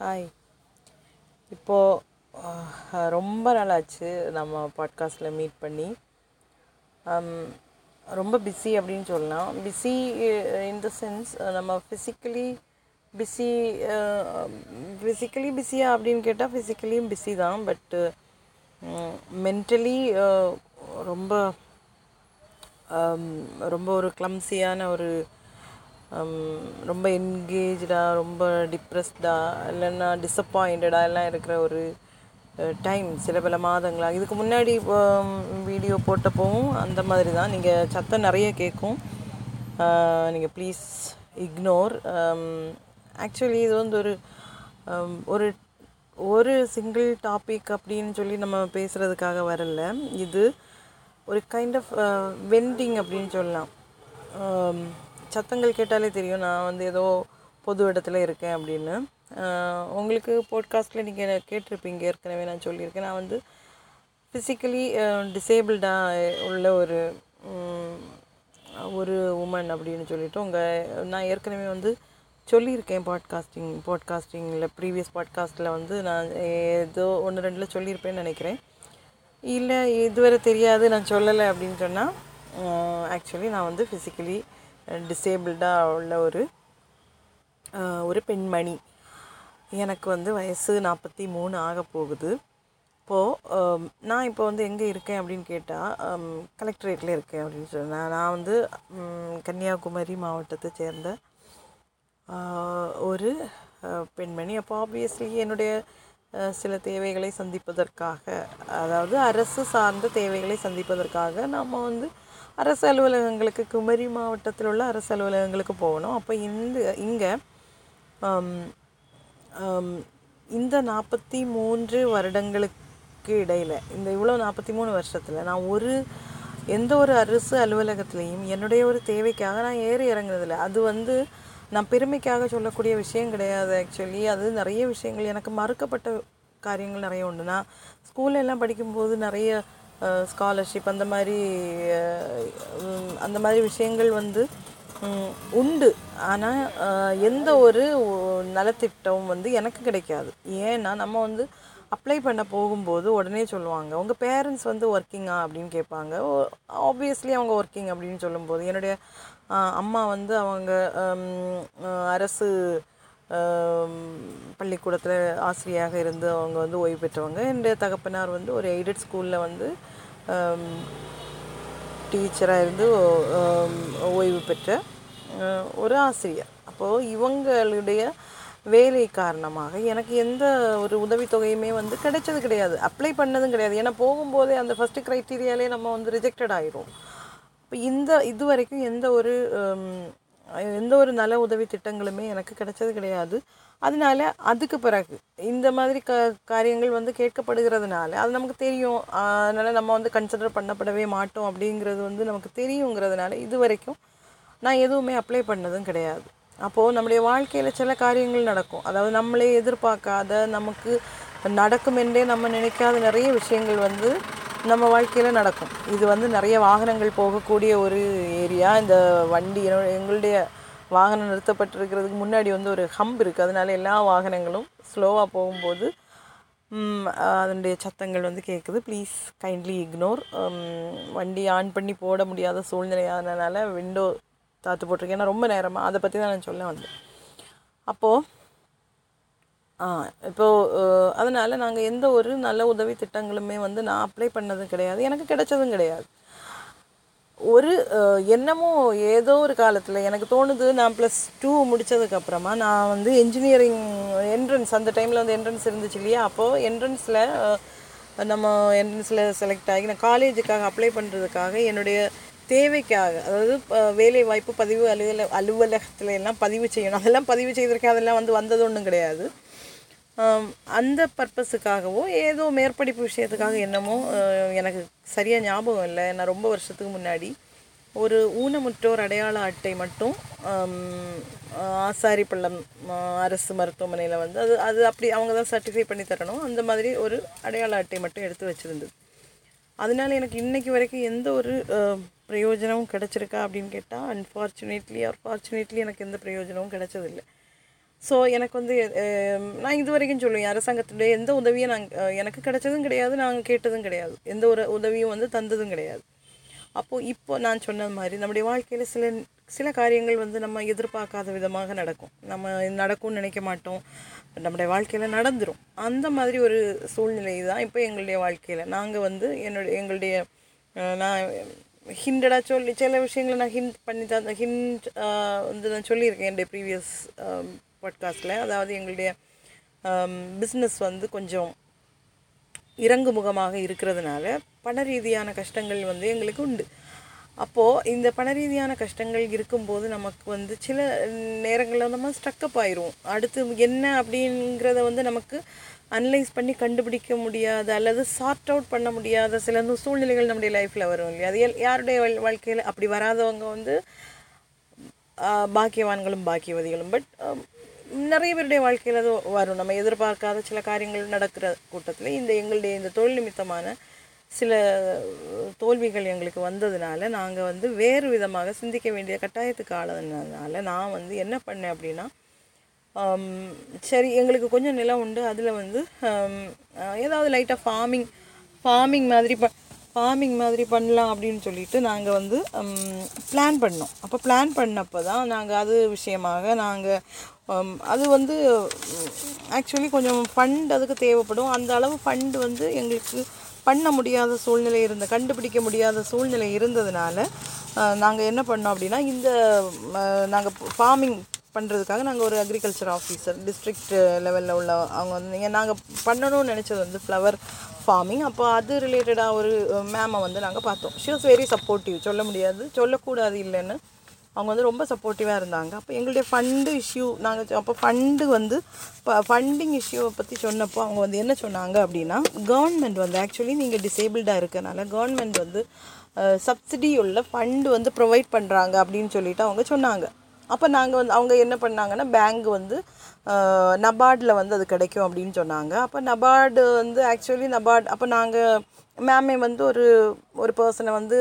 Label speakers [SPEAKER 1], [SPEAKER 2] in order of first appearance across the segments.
[SPEAKER 1] Hi இப்போது ரொம்ப நாளாச்சு நம்ம பாட்காஸ்ட்டில் மீட் பண்ணி. ரொம்ப பிஸி அப்படின்னு சொல்லலாம். பிஸி இன் த சென்ஸ் நம்ம ஃபிசிக்கலி பிஸி ஃபிசிக்கலி பிஸியா அப்படின்னு கேட்டால் ஃபிசிக்கலியும் பிஸி தான். பட்டு மென்டலி ரொம்ப ரொம்ப ஒரு கிளம்சியான ஒரு ரொம்ப என்கேஜாக ரொம்ப டிப்ரெஸ்டாக இல்லைன்னா டிசப்பாயிண்டடாக எல்லாம் இருக்கிற ஒரு டைம் சில பல மாதங்களாக இதுக்கு முன்னாடி வீடியோ போட்டப்போவும் அந்த மாதிரி தான். நீங்கள் சத்தம் நிறைய கேட்கும். நீங்கள் ப்ளீஸ் இக்னோர் ஆக்சுவலி இது வந்து ஒரு ஒரு ஒரு சிங்கிள் டாபிக் அப்படின்னு சொல்லி நம்ம பேசுகிறதுக்காக வரல. இது ஒரு கைண்ட் ஆஃப் வெண்டிங் அப்படின்னு சொல்லலாம். சத்தங்கள் கேட்டாலே தெரியும். நான் வந்து ஏதோ பொது இடத்துல இருக்கேன் அப்படின்னு. உங்களுக்கு போட்காஸ்ட்டில் நீங்கள் கேட்டிருப்பீங்க? ஏற்கனவே நான் சொல்லியிருக்கேன். நான் வந்து ஃபிசிக்கலி டிசேபிள்டாக உள்ள ஒரு ஒரு உமன் அப்படின்னு சொல்லிட்டு உங்கள் நான் ஏற்கனவே வந்து சொல்லியிருக்கேன் பாட்காஸ்டிங் பாட்காஸ்டிங்கில் ப்ரீவியஸ் பாட்காஸ்ட்டில் வந்து நான் ஏதோ ஒன்று ரெண்டில் சொல்லியிருப்பேன்னு நினைக்கிறேன். இல்லை இதுவரை தெரியாது நான் சொல்லலை அப்படின்னு சொன்னால் ஆக்சுவலி நான் வந்து ஃபிசிக்கலி டிசேபிள்டாக உள்ள ஒரு ஒரு பெண்மணி. எனக்கு வந்து வயசு நாற்பத்தி மூணு ஆக போகுது. இப்போது நான் இப்போ வந்து எங்கே இருக்கேன் அப்படின்னு கேட்டால் கலெக்டரேட்டில் இருக்கேன் அப்படின்னு சொன்னேன் நான் வந்து கன்னியாகுமரி மாவட்டத்தை சேர்ந்த ஒரு பெண்மணி. அப்போ ஆப்வியஸ்லி என்னுடைய சில தேவைகளை சந்திப்பதற்காக அதாவது அரசு சார்ந்த தேவைகளை சந்திப்பதற்காக நம்ம வந்து அரசு அலுவலகங்களுக்கு குமரி மாவட்டத்தில் உள்ள அரசு அலுவலகங்களுக்கு போகணும். அப்போ இந்த இங்கே இந்த நாற்பத்தி மூன்று வருடங்களுக்கு இடையில் இந்த இவ்வளோ நாற்பத்தி மூணு வருஷத்தில் நான் ஒரு எந்த ஒரு அரசு அலுவலகத்துலேயும் என்னுடைய ஒரு தேவைக்காக நான் ஏறி இறங்குனதில்ல. அது வந்து நான் பெருமைக்காக சொல்லக்கூடிய விஷயம் கிடையாது ஆக்சுவலி அது நிறைய விஷயங்கள் எனக்கு மறுக்கப்பட்ட காரியங்கள் நிறைய உண்டு. நான் ஸ்கூல்ல எல்லாம் படிக்கும்போது நிறைய ஸ்காலர்ஷிப் அந்த மாதிரி அந்த மாதிரி விஷயங்கள் வந்து உண்டு. ஆனால் எந்த ஒரு நலத்திட்டமும் வந்து எனக்கு கிடைக்காது. ஏன்னா நம்ம வந்து அப்ளை பண்ண போகும்போது உடனே சொல்லுவாங்க உங்கள் பேரண்ட்ஸ் வந்து ஒர்க்கிங்கா அப்படின்னு கேட்பாங்க. ஆப்வியஸ்லி அவங்க ஒர்க்கிங் அப்படின்னு சொல்லும்போது என்னுடைய அம்மா வந்து அவங்க அரசு பள்ளிக்கூடத்தில் ஆசிரியராக இருந்து அவங்க வந்து ஓய்வு பெற்றவங்க. என்னுடைய தகப்பனார் வந்து ஒரு எய்டட் ஸ்கூலில் வந்து டீச்சராக இருந்து ஓய்வு பெற்ற ஒரு ஆசிரியர். அப்போது இவங்களுடைய வேலை காரணமாக எனக்கு எந்த ஒரு உதவித்தொகையுமே வந்து கிடைச்சது கிடையாது. அப்ளை பண்ணதும் கிடையாது. ஏன்னா போகும்போதே அந்த ஃபஸ்ட்டு க்ரைட்டீரியாலே நம்ம வந்து ரிஜெக்டட் ஆயிரும் இப்போ இந்த இது வரைக்கும் எந்த ஒரு எந்த ஒரு நல உதவி திட்டங்களுமே எனக்கு கிடைச்சது கிடையாது. அதனால அதுக்கு பிறகு இந்த மாதிரி க காரியங்கள் வந்து கேட்கப்படுகிறதுனால அது நமக்கு தெரியும். அதனால் நம்ம வந்து கன்சிடர் பண்ணப்படவே மாட்டோம் அப்படிங்கிறது வந்து நமக்கு தெரியுங்கிறதுனால இது வரைக்கும் நான் எதுவுமே அப்ளை பண்ணதும் கிடையாது. அப்போது நம்முடைய வாழ்க்கையில் சில காரியங்கள் நடக்கும். அதாவது நம்மளே எதிர்பார்க்காத நமக்கு நடக்கும் என்றே நம்ம நினைக்காத நிறைய விஷயங்கள் வந்து நம்ம வாழ்க்கையில் நடக்கும். இது வந்து நிறைய வாகனங்கள் போகக்கூடிய ஒரு ஏரியா இந்த வண்டி எங்களுடைய வாகனம் நிறுத்தப்பட்டிருக்கிறதுக்கு முன்னாடி வந்து ஒரு ஹம்ப் இருக்குது அதனால எல்லா வாகனங்களும் ஸ்லோவாக போகும்போது அதனுடைய சத்தங்கள் வந்து கேட்குது ப்ளீஸ் கைண்ட்லி இக்னோர் வண்டி ஆன் பண்ணி போட முடியாத சூழ்நிலையானனால விண்டோ தாத்து போட்டிருக்கேன். ஏன்னா ரொம்ப நேரமாக அதை பற்றி தான் நான் சொல்ல வந்தேன். அப்போது இப்போது அதனால் நாங்கள் எந்த ஒரு நல்ல உதவி திட்டங்களுமே வந்து நான் அப்ளை பண்ணதும் கிடையாது. எனக்கு கிடைச்சதும் கிடையாது. ஒரு என்னமோ ஏதோ ஒரு காலத்தில் எனக்கு தோணுது நான் ப்ளஸ் டூ முடித்ததுக்கப்புறமா நான் வந்து என்ஜினியரிங் என்ட்ரன்ஸ் அந்த டைமில் வந்து என்ட்ரன்ஸ் இருந்துச்சு இல்லையா? அப்போது என்ட்ரன்ஸில் நம்ம என்ட்ரன்ஸில் செலக்ட் ஆகி நான் காலேஜுக்காக அப்ளை பண்ணுறதுக்காக என்னுடைய தேவைக்காக அதாவது வேலை வாய்ப்பு பதிவு அலுவல அலுவலகத்தில் எல்லாம் பதிவு செய்யணும். அதெல்லாம் பதிவு செய்திருக்கேன். அதெல்லாம் வந்து வந்தது ஒன்றும் கிடையாது. அந்த பர்பஸுக்காகவோ ஏதோ மேற்படிப்பு விஷயத்துக்காக என்னமோ எனக்கு சரியாக ஞாபகம் இல்லை. நான் ரொம்ப வருஷத்துக்கு முன்னாடி ஒரு ஊனமுற்றோர் அடையாள அட்டை மட்டும் ஆசாரி பள்ளம் ஆசாரிப்பள்ளம் அரசு மருத்துவமனையில் வந்து அது அது அப்படி அவங்க தான் சர்டிஃபை பண்ணி தரணும். அந்த மாதிரி ஒரு அடையாள அட்டை மட்டும் எடுத்து வச்சுருந்தது. அதனால எனக்கு இன்றைக்கி வரைக்கும் எந்த ஒரு பிரயோஜனமும் கிடச்சிருக்கா அப்படின்னு கேட்டால் அன்ஃபார்ச்சுனேட்லி ஆர் ஃபார்ச்சுனேட்லி எனக்கு எந்த பிரயோஜனமும் கிடச்சதில்லை. ஸோ எனக்கு வந்து நான் இது வரைக்கும் சொல்லுவேன் அரசாங்கத்துடைய எந்த உதவியும் நாங்கள் எனக்கு கிடைச்சதும் கிடையாது நாங்கள் கேட்டதும் கிடையாது. எந்த ஒரு உதவியும் வந்து தந்ததும் கிடையாது. அப்போது இப்போ நான் சொன்ன மாதிரி நம்முடைய வாழ்க்கையில் சில சில காரியங்கள் வந்து நம்ம எதிர்பார்க்காத விதமாக நடக்கும். நம்ம நடக்கும்னு நினைக்க மாட்டோம். நம்முடைய வாழ்க்கையில் நடந்துடும் அந்த மாதிரி ஒரு சூழ்நிலை தான் இப்போ எங்களுடைய வாழ்க்கையில். நாங்கள் வந்து என்னுடைய எங்களுடைய நான் ஹிண்டடாக சொல்லி சில விஷயங்களை நான் ஹிண்ட் பண்ணி தான் ஹிண்ட் வந்து நான் சொல்லியிருக்கேன் என்னுடைய ப்ரீவியஸ் பாட்காஸ்ட்டில் அதாவது எங்களுடைய பிஸ்னஸ் வந்து கொஞ்சம் இறங்கு முகமாக இருக்கிறதுனால பண ரீதியான கஷ்டங்கள் வந்து எங்களுக்கு உண்டு. அப்போது இந்த பண ரீதியான கஷ்டங்கள் இருக்கும்போது நமக்கு வந்து சில நேரங்களில் நம்ம ஸ்ட்ரக்கப் ஆயிரும் அடுத்து என்ன அப்படிங்கிறத வந்து நமக்கு அனலைஸ் பண்ணி கண்டுபிடிக்க முடியாத அல்லது சார்ட் அவுட் பண்ண முடியாத சில சூழ்நிலைகள் நம்முடைய லைஃப்பில் வரும் இல்லையா? அது எல்- யாருடைய வாழ்க்கையில் அப்படி வராதவங்க வந்து பாக்கியவான்களும் பாக்கியவதிகளும். பட் நிறைய பேருடைய வாழ்க்கையில் அது வரும். நம்ம எதிர்பார்க்காத சில காரியங்கள் நடக்கிற கூட்டத்தில் இந்த எங்களுடைய இந்த தொழில் நிமித்தமான சில தோல்விகள் எங்களுக்கு வந்ததுனால நாங்கள் வந்து வேறு விதமாக சிந்திக்க வேண்டிய கட்டாயத்துக்கு ஆளதுனால நான் வந்து என்ன பண்ணேன் அப்படின்னா சரி எங்களுக்கு கொஞ்சம் நிலம் உண்டு. அதில் வந்து ஏதாவது லைட்டாக ஃபார்மிங் ஃபார்மிங் மாதிரி ப ஃபார்மிங் மாதிரி பண்ணலாம் அப்படின்னு சொல்லிட்டு நாங்கள் வந்து பிளான் பண்ணோம். அப்போ பிளான் பண்ணப்போ தான் நாங்கள் அது விஷயமாக நாங்கள் அது வந்து ஆக்சுவலி கொஞ்சம் ஃபண்ட் அதுக்கு தேவைப்படும். அந்த அளவு ஃபண்ட் வந்து எங்களுக்கு பண்ண முடியாத சூழ்நிலை இருந்த கண்டுபிடிக்க முடியாத சூழ்நிலை இருந்ததுனால நாங்கள் என்ன பண்ணோம் அப்படின்னா இந்த நாங்கள் ஃபார்மிங் பண்ணுறதுக்காக நாங்கள் ஒரு அக்ரிகல்ச்சர் ஆஃபீஸர் டிஸ்ட்ரிக்ட் லெவலில் உள்ள அவங்க வந்து நாங்கள் பண்ணணும்னு நினச்சது வந்து ஃப்ளவர் ஃபார்மிங் அப்போ அது ரிலேட்டடாக ஒரு மேமை வந்து நாங்கள் பார்த்தோம். ஷி வாஸ் வெரி சப்போர்ட்டிவ் சொல்ல முடியாது சொல்லக்கூடாது இல்லைன்னு அவங்க வந்து ரொம்ப சப்போர்ட்டிவாக இருந்தாங்க. அப்போ எங்களுடைய ஃபண்டு இஷ்யூ நாங்கள் அப்போ ஃபண்டு வந்து ஃபண்டிங் இஷ்யூவை பற்றி சொன்னப்போ அவங்க வந்து என்ன சொன்னாங்க அப்படின்னா கவர்மெண்ட் வந்து ஆக்சுவலி நீங்கள் டிசேபிள்டாக இருக்கனால கவர்மெண்ட் வந்து சப்சிடி உள்ள ஃபண்டு வந்து ப்ரொவைட் பண்ணுறாங்க அப்படின்னு சொல்லிட்டு அவங்க சொன்னாங்க. அப்போ நாங்கள் வந்து அவங்க என்ன பண்ணாங்கன்னா பேங்க் வந்து நபார்டில் வந்து அது கிடைக்கும் அப்படின்னு சொன்னாங்க. அப்போ நபார்டு வந்து ஆக்சுவலி நபார்ட் அப்போ நாங்கள் மேமே வந்து ஒரு ஒரு பர்சனை வந்து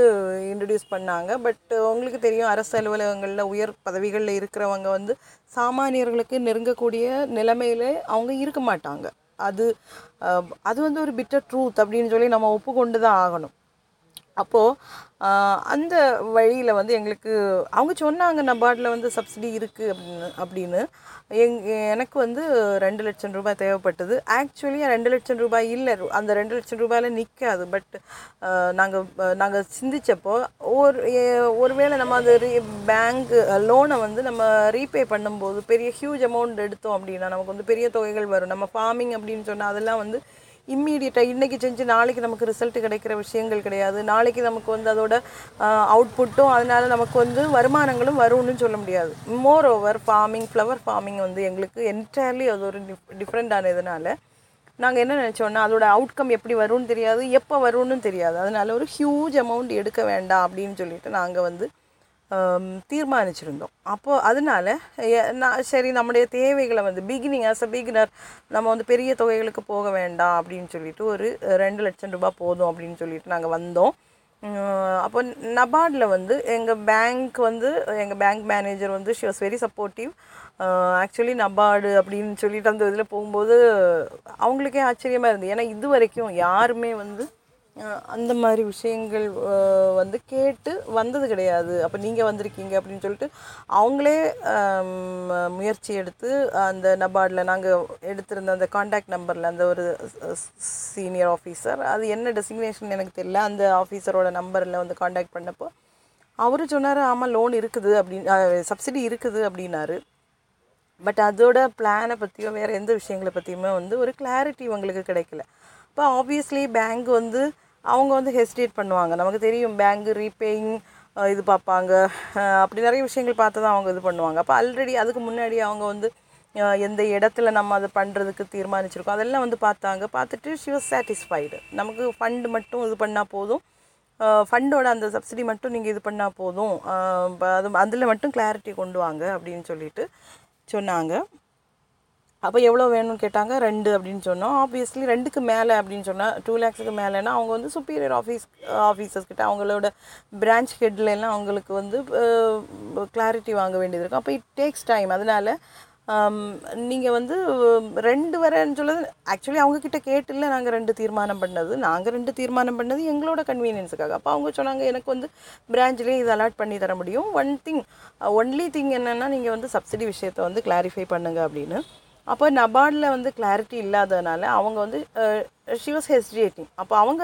[SPEAKER 1] இன்ட்ரடியூஸ் பண்ணாங்க. பட் உங்களுக்கு தெரியும் அரசு அலுவலகங்களில் உயர் பதவிகளில் இருக்கிறவங்க வந்து சாமானியர்களுக்கு நெருங்கக்கூடிய நிலைமையில அவங்க இருக்க மாட்டாங்க. அது அது வந்து ஒரு பிட்டர் ட்ரூத் அப்படின்னு சொல்லி நம்ம ஒப்புக்கொண்டு தான் ஆகணும். அப்போது அந்த வழியில் வந்து எங்களுக்கு அவங்க சொன்னாங்க நபார்டில் வந்து சப்சிடி இருக்குது அப்படின்னு அப்படின்னு. எங் எனக்கு வந்து ரெண்டு லட்சம் ரூபாய் தேவைப்பட்டது. ஆக்சுவலி ரெண்டு லட்சம் ரூபாய் இல்லை. அந்த ரெண்டு லட்சம் ரூபாயில் நிற்காது பட் நாங்கள் நாங்கள் சிந்திச்சப்போ ஒரு ஒருவேளை நம்ம அது ரீ பேங்க் லோனை வந்து நம்ம ரீபே பண்ணும்போது பெரிய ஹியூஜ் அமௌண்ட் எடுத்தோம் அப்படின்னா நமக்கு வந்து பெரிய தொகைகள் வரும். நம்ம ஃபார்மிங் அப்படின்னு சொன்னால் அதெல்லாம் வந்து இம்மீடியட்டாக இன்றைக்கி செஞ்சு நாளைக்கு நமக்கு ரிசல்ட் கிடைக்கிற விஷயங்கள் கிடையாது. நாளைக்கு நமக்கு வந்து அதோட அவுட்புட்டும் அதனால் நமக்கு வந்து வருமானங்களும் வரும்னு சொல்ல முடியாது. More over farming flower farming வந்து எங்களுக்கு என்டையர்லி அது ஒரு டிஃப் டிஃப்ரெண்டானதுனால நாங்கள் என்ன நினச்சோன்னா அதோட அவுட்கம் எப்படி வரும்னு தெரியாது எப்போ வரும்னு தெரியாது. அதனால ஒரு ஹியூஜ் அமௌண்ட் எடுக்க வேண்டாம் அப்படின்னு சொல்லிட்டு நாங்கள் வந்து தீர்மானிச்சிருந்தோம். அப்போது அதனால நான் சரி நம்முடைய தேவைகளை வந்து பிகினிங் ஆஸ் அ பிகினர் நம்ம வந்து பெரிய தொகைகளுக்கு போக வேண்டாம் அப்படின்னு சொல்லிட்டு ஒரு ரெண்டு லட்சம் ரூபாய் போதும் அப்படின்னு சொல்லிட்டு நாங்கள் வந்தோம். அப்போ நபார்டில் வந்து எங்கள் பேங்க் வந்து எங்கள் பேங்க் மேனேஜர் வந்து she was very supportive actually NABARD அப்படின்னு சொல்லிட்டு அந்த இதில் போகும்போது அவங்களுக்கே ஆச்சரியமாக இருந்தது. ஏன்னா இது வரைக்கும் யாருமே வந்து அந்த மாதிரி விஷயங்கள் வந்து கேட்டு வந்தது கிடையாது. அப்போ நீங்கள் வந்திருக்கீங்க அப்படின்னு சொல்லிட்டு அவங்களே முயற்சி எடுத்து அந்த நபார்டில் நாங்கள் எடுத்திருந்த அந்த காண்டாக்ட் நம்பரில் அந்த ஒரு சீனியர் ஆஃபீஸர் அது என்ன டெசிக்னேஷன் எனக்கு தெரியல. அந்த ஆஃபீஸரோட நம்பரில் வந்து காண்டாக்ட் பண்ணப்போ அவரு சொன்னார் ஆமாம் லோன் இருக்குது அப்படின்னு சப்சிடி இருக்குது அப்படின்னாரு. பட் அதோட பிளானை பற்றியோ வேறு எந்த விஷயங்களை பற்றியுமே வந்து ஒரு கிளாரிட்டி உங்களுக்கு கிடைக்கல. இப்போ ஆப்வியஸ்லி பேங்க் வந்து அவங்க வந்து ஹெசிடேட் பண்ணுவாங்க. நமக்கு தெரியும் பேங்க் ரீபேயிங் இது பார்ப்பாங்க. அப்படி நிறைய விஷயங்கள் பார்த்து தான் அவங்க இது பண்ணுவாங்க. அப்போ ஆல்ரெடி அதுக்கு முன்னாடி அவங்க வந்து எந்த இடத்துல நம்ம அதை பண்ணுறதுக்கு தீர்மானிச்சிருக்கோம் அதெல்லாம் வந்து பார்த்தாங்க. பார்த்துட்டு ஷி வாஸ் சாட்டிஸ்ஃபைடு நமக்கு ஃபண்டு மட்டும் இது பண்ணால் போதும். ஃபண்டோட அந்த சப்சிடி மட்டும் நீங்கள் இது பண்ணால் போதும். அது அதில் மட்டும் கிளாரிட்டி கொண்டு வாங்க அப்படின்னு சொல்லிட்டு சொன்னாங்க. அப்போ எவ்வளோ வேணும்னு கேட்டாங்க? ரெண்டு அப்படின்னு சொன்னோம். ஆப்வியஸ்லி ரெண்டுக்கு மேலே அப்படின்னு சொன்னால் டூ லேக்ஸுக்கு மேலேன்னா அவங்க வந்து சுப்பீரியர் ஆஃபீஸ் ஆஃபீஸர்ஸ் கிட்ட அவங்களோட பிரான்ச் ஹெட்லாம் அவங்களுக்கு வந்து கிளாரிட்டி வாங்க வேண்டியது இருக்கும். அப்போ இட் டேக்ஸ் டைம் அதனால் நீங்கள் வந்து ரெண்டு வரேன்னு சொல்லுது ஆக்சுவலி அவங்கக்கிட்ட கேட்டில்ல நாங்கள் ரெண்டு தீர்மானம் பண்ணது. நாங்கள் ரெண்டு தீர்மானம் பண்ணது எங்களோட கன்வீனியன்ஸுக்காக அப்போ அவங்க சொன்னாங்க எனக்கு வந்து பிரான்ச்லேயே இது அலாட் பண்ணி தர முடியும். ஒன் திங் ஒன்லி திங் என்னென்னா நீங்கள் வந்து சப்சிடி விஷயத்தை வந்து கிளாரிஃபை பண்ணுங்க அப்படின்னு. அப்போ நபார்டில் வந்து கிளாரிட்டி இல்லாததுனால அவங்க வந்து ஷி வாஸ் அப்போ அவங்க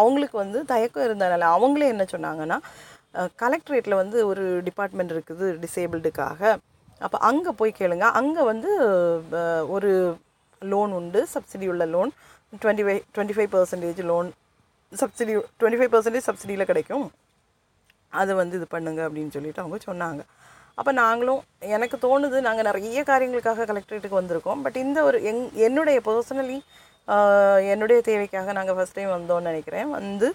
[SPEAKER 1] அவங்களுக்கு வந்து தயக்கம் இருந்ததுனால அவங்களே என்ன சொன்னாங்கன்னா கலெக்ட்ரேட்டில் வந்து ஒரு டிபார்ட்மெண்ட் இருக்குது டிசேபிள்டுக்காக அப்போ அங்கே போய் கேளுங்க. அங்கே வந்து ஒரு லோன் உண்டு. சப்சிடி உள்ள loan twenty five twenty five percentage loan subsidy twenty five percentage சப்சிடியில் கிடைக்கும். அதை வந்து இது பண்ணுங்க அப்படின்னு சொல்லிட்டு அவங்க சொன்னாங்க. அப்போ நாங்களும் எனக்கு தோணுது நாங்கள் நிறைய காரியங்களுக்காக கலெக்டரேட்டுக்கு வந்திருக்கோம். பட் இந்த ஒரு எங் என்னுடைய பர்சனலி என்னுடைய தேவைக்காக நாங்கள் ஃபஸ்ட் டைம் வந்தோம்னு நினைக்கிறேன். வந்து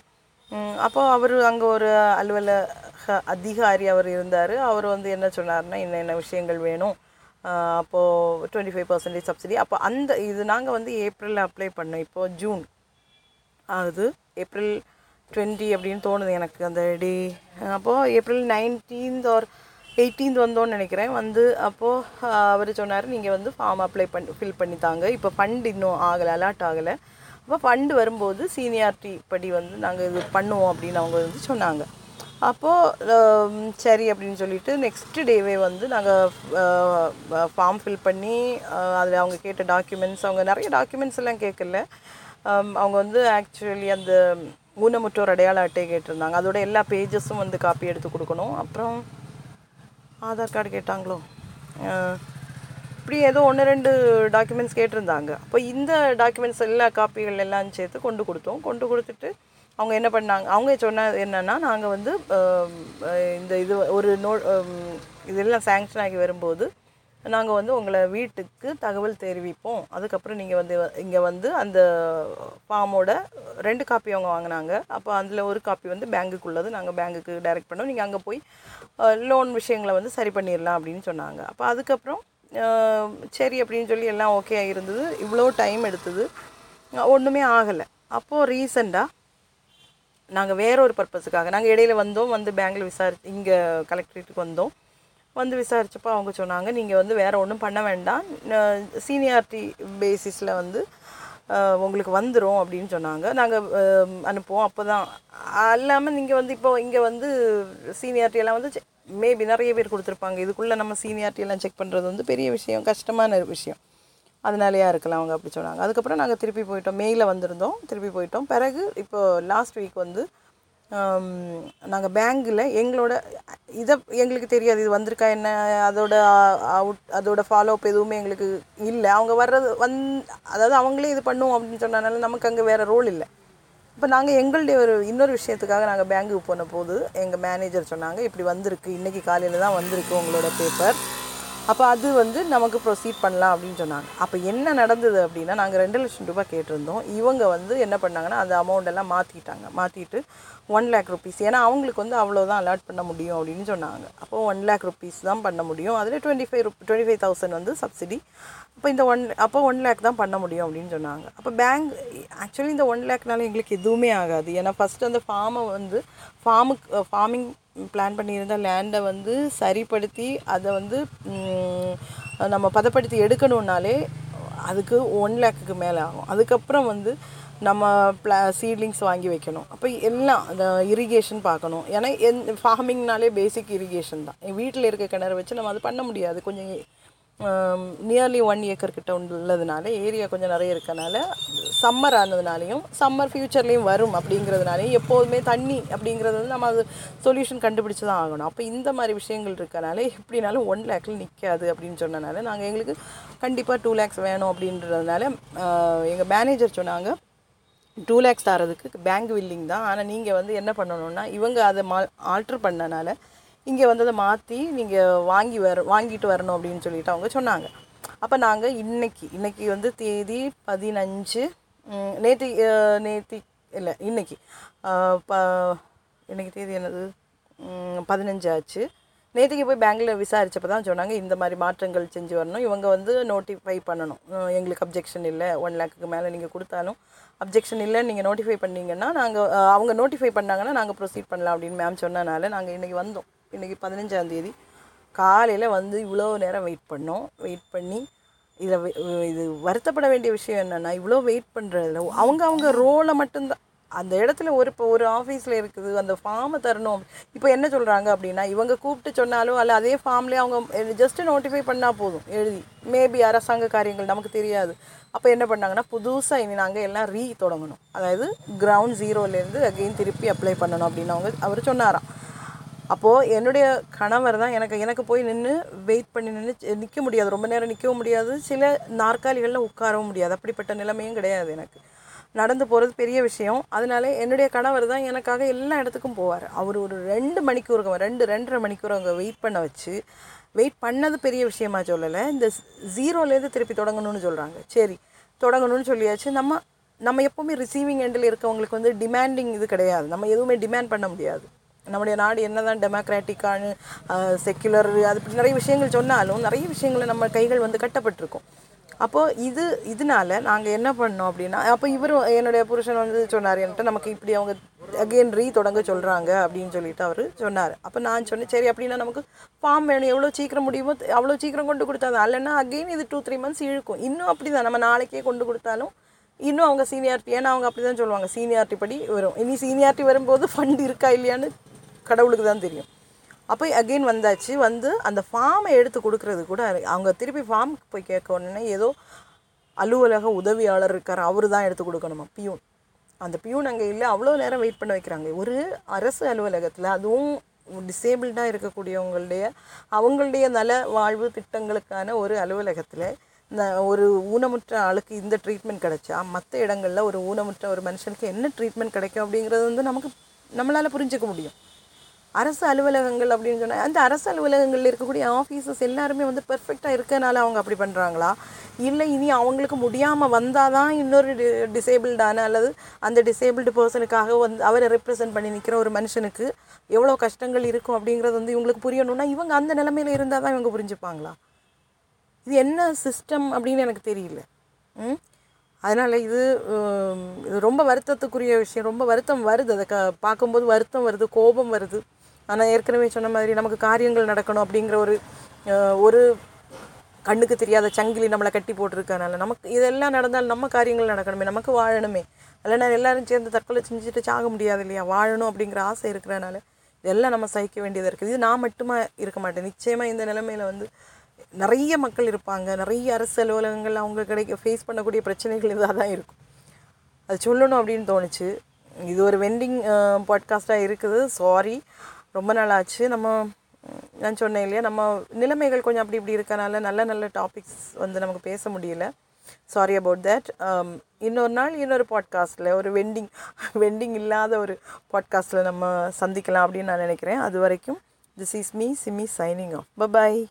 [SPEAKER 1] அப்போ அவர் அங்கே ஒரு அலுவலக அதிகாரி அவர் இருந்தார். அவர் வந்து என்ன சொன்னார்னா என்னென்ன விஷயங்கள் வேணும்? அப்போது டுவெண்ட்டி ஃபைவ் பர்சன்டேஜ் சப்சிடி அப்போ அந்த இது நாங்கள் வந்து ஏப்ரலில் அப்ளை பண்ணோம். இப்போது ஜூன் ஆகுது ஏப்ரல் டுவெண்ட்டி அப்படின்னு தோணுது எனக்கு அந்த டே அப்போது ஏப்ரல் நைன்டீன்த் ஆர் எயிட்டீன்த் வந்தோன்னு நினைக்கிறேன். வந்து அப்போது அவர் சொன்னார் நீங்கள் வந்து ஃபார்ம் அப்ளை பண்ணி ஃபில் பண்ணி தாங்க. இப்போ ஃபண்ட் இன்னும் ஆகலை அலாட் ஆகலை. அப்போ ஃபண்டு வரும்போது சீனியாரிட்டி படி வந்து நாங்கள் இது பண்ணுவோம் அப்படின்னு அவங்க வந்து சொன்னாங்க. அப்போது சரி அப்படின்னு சொல்லிட்டு நெக்ஸ்ட் டேவே வந்து நாங்கள் ஃபார்ம் ஃபில் பண்ணி அதில் அவங்க கேட்ட டாக்குமெண்ட்ஸ் அவங்க நிறைய டாக்குமெண்ட்ஸ் எல்லாம் கேட்கல. அவங்க வந்து ஆக்சுவலி அந்த ஊனமுற்றோர் அடையாள அட்டை கேட்டிருந்தாங்க. அதோட எல்லா பேஜஸும் வந்து காப்பி எடுத்து கொடுக்கணும். அப்புறம் ஆதார் கார்டு கேட்டாங்களோ? இப்படி ஏதோ ஒன்று ரெண்டு டாக்குமெண்ட்ஸ் கேட்டிருந்தாங்க. அப்போ இந்த டாக்குமெண்ட்ஸ் எல்லா காப்பிகள் எல்லாம் சேர்த்து கொண்டு கொடுத்தோம். கொண்டு கொடுத்துட்டு அவங்க என்ன பண்ணாங்க? அவங்க சொன்னது என்னென்னா நாங்கள் வந்து இந்த இது ஒரு நோ இதெல்லாம் சேங்ஷன் ஆகி வரும்போது நாங்கள் வந்து உங்களை வீட்டுக்கு தகவல் தெரிவிப்போம். அதுக்கப்புறம் நீங்கள் வந்து இங்கே வந்து அந்த ஃபார்மோட ரெண்டு காப்பி அவங்க வாங்கினாங்க. அப்போ அதில் ஒரு காப்பி வந்து பேங்குக்குள்ளது நாங்கள் பேங்குக்கு டைரக்ட் பண்ணோம். நீங்கள் அங்கே போய் லோன் விஷயங்களை வந்து சரி பண்ணிடலாம் அப்படின்னு சொன்னாங்க. அப்போ அதுக்கப்புறம் சரி அப்படின்னு சொல்லி எல்லாம் ஓகே இருந்தது. இவ்வளோ டைம் எடுத்தது. ஒன்றுமே ஆகலை. அப்போது ரீசெண்டாக நாங்கள் வேற ஒரு பர்பஸுக்காக நாங்கள் இடையில வந்தோம். வந்து பேங்க்கில் விசாரி இங்கே கலெக்டரேட்டுக்கு வந்தோம். வந்து விசாரிச்சப்போ அவங்க சொன்னாங்க நீங்கள் வந்து வேறு ஒன்றும் பண்ண வேண்டாம். சீனியாரிட்டி பேசிஸில் வந்து உங்களுக்கு வந்துடும் அப்படின்னு சொன்னாங்க. நாங்கள் அனுப்புவோம். அப்போ தான் இல்லாமல் நீங்கள் வந்து இப்போ இங்கே வந்து சீனியாரிட்டி எல்லாம் வந்து மேபி நிறைய பேர் கொடுத்துருப்பாங்க. இதுக்குள்ளே நம்ம சீனியாரிட்டி எல்லாம் செக் பண்ணுறது வந்து பெரிய விஷயம் கஷ்டமான ஒரு விஷயம். அதனாலயா இருக்கலாம் அவங்க அப்படி சொன்னாங்க. அதுக்கப்புறம் நாங்கள் திருப்பி போயிட்டோம். மேயில் வந்திருந்தோம். திருப்பி போயிட்டோம். பிறகு இப்போ லாஸ்ட் வீக் வந்து நாங்கள் பேங்கில் எங்களோட இதை எங்களுக்கு தெரியாது இது வந்திருக்கா என்ன அதோட அவுட் அதோட ஃபாலோஅப் எதுவுமே எங்களுக்கு இல்லை. அவங்க வர்றது வந் அதாவது அவங்களே இது பண்ணுவோம் அப்படின்னு சொன்னனால நமக்கு அங்கே வேறு ரோல் இல்லை. இப்போ நாங்கள் எங்களுடைய ஒரு இன்னொரு விஷயத்துக்காக நாங்கள் பேங்குக்கு போன போது எங்கள் மேனேஜர் சொன்னாங்க இப்படி வந்திருக்கு இன்றைக்கி காலையில் தான் வந்திருக்கு உங்களோட பேப்பர் அப்போ அது வந்து நமக்கு ப்ரொசீட் பண்ணலாம் அப்படின்னு சொன்னாங்க. அப்போ என்ன நடந்தது அப்படின்னா நாங்கள் ரெண்டு லட்சம் ரூபாய் கேட்டிருந்தோம். இவங்க வந்து என்ன பண்ணாங்கன்னா அந்த அமௌண்ட் எல்லாம் மாற்றிட்டாங்க மாற்றிட்டு ஒன் லேக் ருபீஸ் ஏன்னா அவங்களுக்கு வந்து அவ்வளோதான் அலாட் பண்ண முடியும் அப்படின்னு சொன்னாங்க. அப்போ ஒன் லேக் ருபீஸ் தான் பண்ண முடியும். அதில் twenty five rupee twenty five thousand வந்து சப்சிடி அப்போ இந்த ஒன் அப்போ ஒன் லேக் தான் பண்ண முடியும் அப்படின்னு சொன்னாங்க. அப்போ பேங்க் ஆக்சுவலி இந்த ஒன் லேக்னால எங்களுக்கு எதுவுமே ஆகாது. ஏன்னா ஃபஸ்ட்டு அந்த ஃபார்மை வந்து ஃபார்முக்கு ஃபார்மிங் பிளான் பண்ணியிருந்த லேண்டை வந்து சரிப்படுத்தி அதை வந்து நம்ம பதப்படுத்தி எடுக்கணுன்னாலே அதுக்கு ஒன் லேக்குக்கு மேலே ஆகும். அதுக்கப்புறம் வந்து நம்ம ப்ளா சீட்லிங்ஸ் வாங்கி வைக்கணும். அப்போ எல்லாம் அந்த இரிகேஷன் பார்க்கணும். ஏன்னா எந் ஃபார்மிங்னாலே பேசிக் இரிகேஷன் தான். என் வீட்டில் இருக்க கிணறு வச்சு நம்ம அது பண்ண முடியாது. கொஞ்சம் நியர்லி ஒன் ஏக்கர் கிட்ட உள்ளதுனால ஏரியா கொஞ்சம் நிறைய இருக்கனால சம்மர் ஆனதுனாலையும் சம்மர் ஃப்யூச்சர்லேயும் வரும் அப்படிங்கிறதுனாலையும் எப்போதுமே தண்ணி அப்படிங்கிறது வந்து நம்ம அது சொல்யூஷன் கண்டுபிடிச்சு தான் ஆகணும். அப்போ இந்த மாதிரி விஷயங்கள் இருக்கனால எப்படினாலும் ஒன் லேக்கில் நிற்காது அப்படின்னு சொன்னனால நாங்கள் எங்களுக்கு கண்டிப்பாக டூ லேக்ஸ் வேணும் அப்படின்றதுனால எங்கள் மேனேஜர் சொன்னாங்க டூ லேக்ஸ் தரதுக்கு பேங்க் வில்லிங் தான். ஆனால் நீங்கள் வந்து என்ன பண்ணணும்னா இவங்க அதை மா ஆல்ட்ரு பண்ணனால இங்கே வந்து அதை மாற்றி நீங்கள் வாங்கி வர வாங்கிட்டு வரணும் அப்படின்னு சொல்லிட்டு அவங்க சொன்னாங்க. அப்போ நாங்கள் இன்றைக்கி இன்றைக்கி வந்து தேதி பதினஞ்சு நேற்று நேற்று இல்லை இன்றைக்கி ப இன்றைக்கி தேதி என்னது? பதினஞ்சு ஆச்சு. நேற்றுக்கு போய் பேங்க்கில் விசாரிச்சப்போ தான் சொன்னாங்க இந்த மாதிரி மாற்றங்கள் செஞ்சு வரணும். இவங்க வந்து நோட்டிஃபை பண்ணணும். எங்களுக்கு அப்ஜெக்ஷன் இல்லை. ஒன் லேக்குக்கு மேலே நீங்கள் கொடுத்தாலும் அப்ஜெக்ஷன் இல்லை நீங்கள் நோட்டிஃபை பண்ணீங்கன்னா நாங்கள் அவங்க நோட்டிஃபை பண்ணாங்கன்னா நாங்கள் ப்ரொசீட் பண்ணலாம் அப்படின்னு மேம் சொன்னனால நாங்கள் இன்றைக்கி வந்தோம். இன்றைக்கி பதினஞ்சாந்தேதி காலையில் வந்து இவ்வளோ நேரம் வெயிட் பண்ணோம். வெயிட் பண்ணி இதில் இது வருத்தப்பட வேண்டிய விஷயம் என்னென்னா இவ்வளோ வெயிட் பண்ணுறதுல அவங்க அவங்க ரோலை மட்டும்தான். அந்த இடத்துல ஒரு இப்போ ஒரு ஆஃபீஸில் இருக்குது அந்த ஃபார்மை தரணும். இப்போ என்ன சொல்கிறாங்க அப்படின்னா இவங்க கூப்பிட்டு சொன்னாலும் அல்ல அதே ஃபார்ம்லேயே அவங்க ஜஸ்ட்டு நோட்டிஃபை பண்ணால் போதும் எழுதி. மேபி அரசாங்க காரியங்கள் நமக்கு தெரியாது. அப்போ என்ன பண்ணாங்கன்னா புதுசாக இனி நாங்கள் எல்லாம் ரீ தொடங்கணும். அதாவது கிரவுண்ட் ஜீரோலேருந்து அகெயின் திருப்பி அப்ளை பண்ணணும் அப்படின்னு அவங்க அவர் சொன்னாராம். அப்போது என்னுடைய கணவர் தான் எனக்கு எனக்கு போய் நின்று வெயிட் பண்ணி நின்று நிற்க முடியாது. ரொம்ப நேரம் நிற்கவும் முடியாது. சில நாற்காலிகளில் உட்காரவும் முடியாது. அப்படிப்பட்ட நிலைமையும் கிடையாது எனக்கு. நடந்து போகிறது பெரிய விஷயம். அதனால என்னுடைய கணவர் தான் எனக்காக எல்லா இடத்துக்கும் போவார். அவர் ஒரு ரெண்டு மணிக்கூர் ரெண்டு ரெண்டரை மணிக்கூர் அவங்க வெயிட் பண்ண வச்சு வெயிட் பண்ணது பெரிய விஷயமா சொல்லலை. இந்த ஜீரோலேருந்து திருப்பி தொடங்கணும்னு சொல்கிறாங்க சரி தொடங்கணும்னு சொல்லியாச்சு. நம்ம நம்ம எப்போவுமே ரிசீவிங் எண்டில் இருக்கவங்களுக்கு வந்து டிமாண்டிங் இது கிடையாது. நம்ம எதுவுமே டிமாண்ட் பண்ண முடியாது. நம்முடைய நாடு என்னதான் டெமோக்ராட்டிக்கான செக்குலர் அது இப்படி நிறைய விஷயங்கள் சொன்னாலும் நிறைய விஷயங்களை நம்ம கைகள் வந்து கட்டப்பட்டிருக்கும். அப்போது இது இதனால நாங்கள் என்ன பண்ணோம் அப்படின்னா அப்போ இவர் என்னுடைய புருஷன் வந்து சொன்னார் என்கிட்ட நமக்கு இப்படி அவங்க அகெயின் ரீ தொடங்க சொல்கிறாங்க அப்படின்னு சொல்லிட்டு அவர் சொன்னார். அப்போ நான் சொன்னேன் சரி அப்படின்னா நமக்கு ஃபார்ம் வேணும். எவ்வளோ சீக்கிரம் முடியுமோ அவ்வளோ சீக்கிரம் கொண்டு கொடுத்தா இல்லைன்னா அகெயின் இது டூ த்ரீ மந்த்ஸ் இழுக்கும். இன்னும் அப்படி தான் நம்ம நாளைக்கே கொண்டு கொடுத்தாலும் இன்னும் அவங்க சீனியாரிட்டி ஏன்னா அவங்க அப்படி தான் சொல்லுவாங்க சீனியாரிட்டி படி வரும். இனி சீனியாரிட்டி வரும்போது ஃபண்ட் இருக்கா இல்லையான்னு கடவுளுக்கு தான் தெரியும். அப்போ அகெயின் வந்தாச்சு வந்து அந்த ஃபார்மை எடுத்து கொடுக்கறது கூட அவங்க திருப்பி ஃபார்முக்கு போய் கேட்க உடனே ஏதோ அலுவலக உதவியாளர் இருக்கார் அவர் தான் எடுத்து கொடுக்கணுமா? பியூன். அந்த பியூன் அங்கே இல்லை அவ்வளோ நேரம் வெயிட் பண்ண வைக்கிறாங்க. ஒரு அரசு அலுவலகத்தில் அதுவும் டிசேபிள்டாக இருக்கக்கூடியவங்களுடைய அவங்களுடைய நல வாழ்வு திட்டங்களுக்கான ஒரு அலுவலகத்தில் இந்த ஒரு ஊனமுற்ற ஆளுக்கு இந்த ட்ரீட்மெண்ட் கிடைச்சா மற்ற இடங்களில் ஒரு ஊனமுற்ற ஒரு மனுஷனுக்கு என்ன ட்ரீட்மெண்ட் கிடைக்கும் அப்படிங்கிறது வந்து நமக்கு நம்மளால் புரிஞ்சுக்க முடியும். அரசு அலுவலகங்கள் அப்படின்னு சொன்னால் அந்த அரசு அலுவலகங்களில் இருக்கக்கூடிய ஆஃபீஸர்ஸ் எல்லாருமே வந்து பெர்ஃபெக்டாக இருக்கனால அவங்க அப்படி பண்ணுறாங்களா இல்லை இனி அவங்களுக்கு முடியாமல் வந்தால் தான் இன்னொரு டி டிசேபிள்டான அல்லது அந்த டிசேபிள்டு பர்சனுக்காக வந்து அவரை ரெப்ரசன்ட் பண்ணி நிற்கிற ஒரு மனுஷனுக்கு எவ்வளோ கஷ்டங்கள் இருக்கும் அப்படிங்கிறது வந்து இவங்களுக்கு புரியணும்னா இவங்க அந்த நிலமையில இருந்தால் தான் இவங்க புரிஞ்சுப்பாங்களா? இது என்ன சிஸ்டம் அப்படின்னு எனக்கு தெரியல. ம்? அதனால் இது இது ரொம்ப வருத்தத்துக்குரிய விஷயம். ரொம்ப வருத்தம் வருது. அதை க பார்க்கும்போது வருத்தம் வருது கோபம் வருது. ஆனால் ஏற்கனவே சொன்ன மாதிரி நமக்கு காரியங்கள் நடக்கணும் அப்படிங்கிற ஒரு ஒரு கண்ணுக்கு தெரியாத சங்கிலி நம்மளை கட்டி போட்டிருக்கனால நமக்கு இதெல்லாம் நடந்தால் நம்ம காரியங்கள் நடக்கணுமே நமக்கு வாழணுமே. இல்லைன்னா எல்லாரும் சேர்ந்து தற்கொலை செஞ்சுட்டு சாக முடியாது இல்லையா? வாழணும் அப்படிங்கிற ஆசை இருக்கிறனால இதெல்லாம் நம்ம சகிக்க வேண்டியதாக இருக்குது. இது நான் மட்டுமா இருக்க மாட்டேன். நிச்சயமாக இந்த நிலைமையில் வந்து நிறைய மக்கள் இருப்பாங்க. நிறைய அரசு அலுவலகங்கள் அவங்க கிடைக்க ஃபேஸ் பண்ணக்கூடிய பிரச்சனைகள் இதாக தான் இருக்கும். அது சொல்லணும் அப்படின்னு தோணுச்சு. இது ஒரு வெண்டிங் பாட்காஸ்ட்டாக இருக்குது. சாரி ரொம்ப நாள் ஆச்சு நம்ம நான் சொன்னேன் இல்லையா நம்ம நிலைமைகள் கொஞ்சம் அப்படி இப்படி இருக்கனால நல்ல நல்ல டாபிக்ஸ் வந்து நமக்கு பேச முடியல. சாரி அபவுட் தட் இன்னொரு நாள் இன்னொரு பாட்காஸ்ட்டில் ஒரு வெண்டிங் வெண்டிங் இல்லாத ஒரு பாட்காஸ்ட்டில் நம்ம சந்திக்கலாம் அப்படின்னு நான் நினைக்கிறேன். அது வரைக்கும் this is me Simi signing off bye bye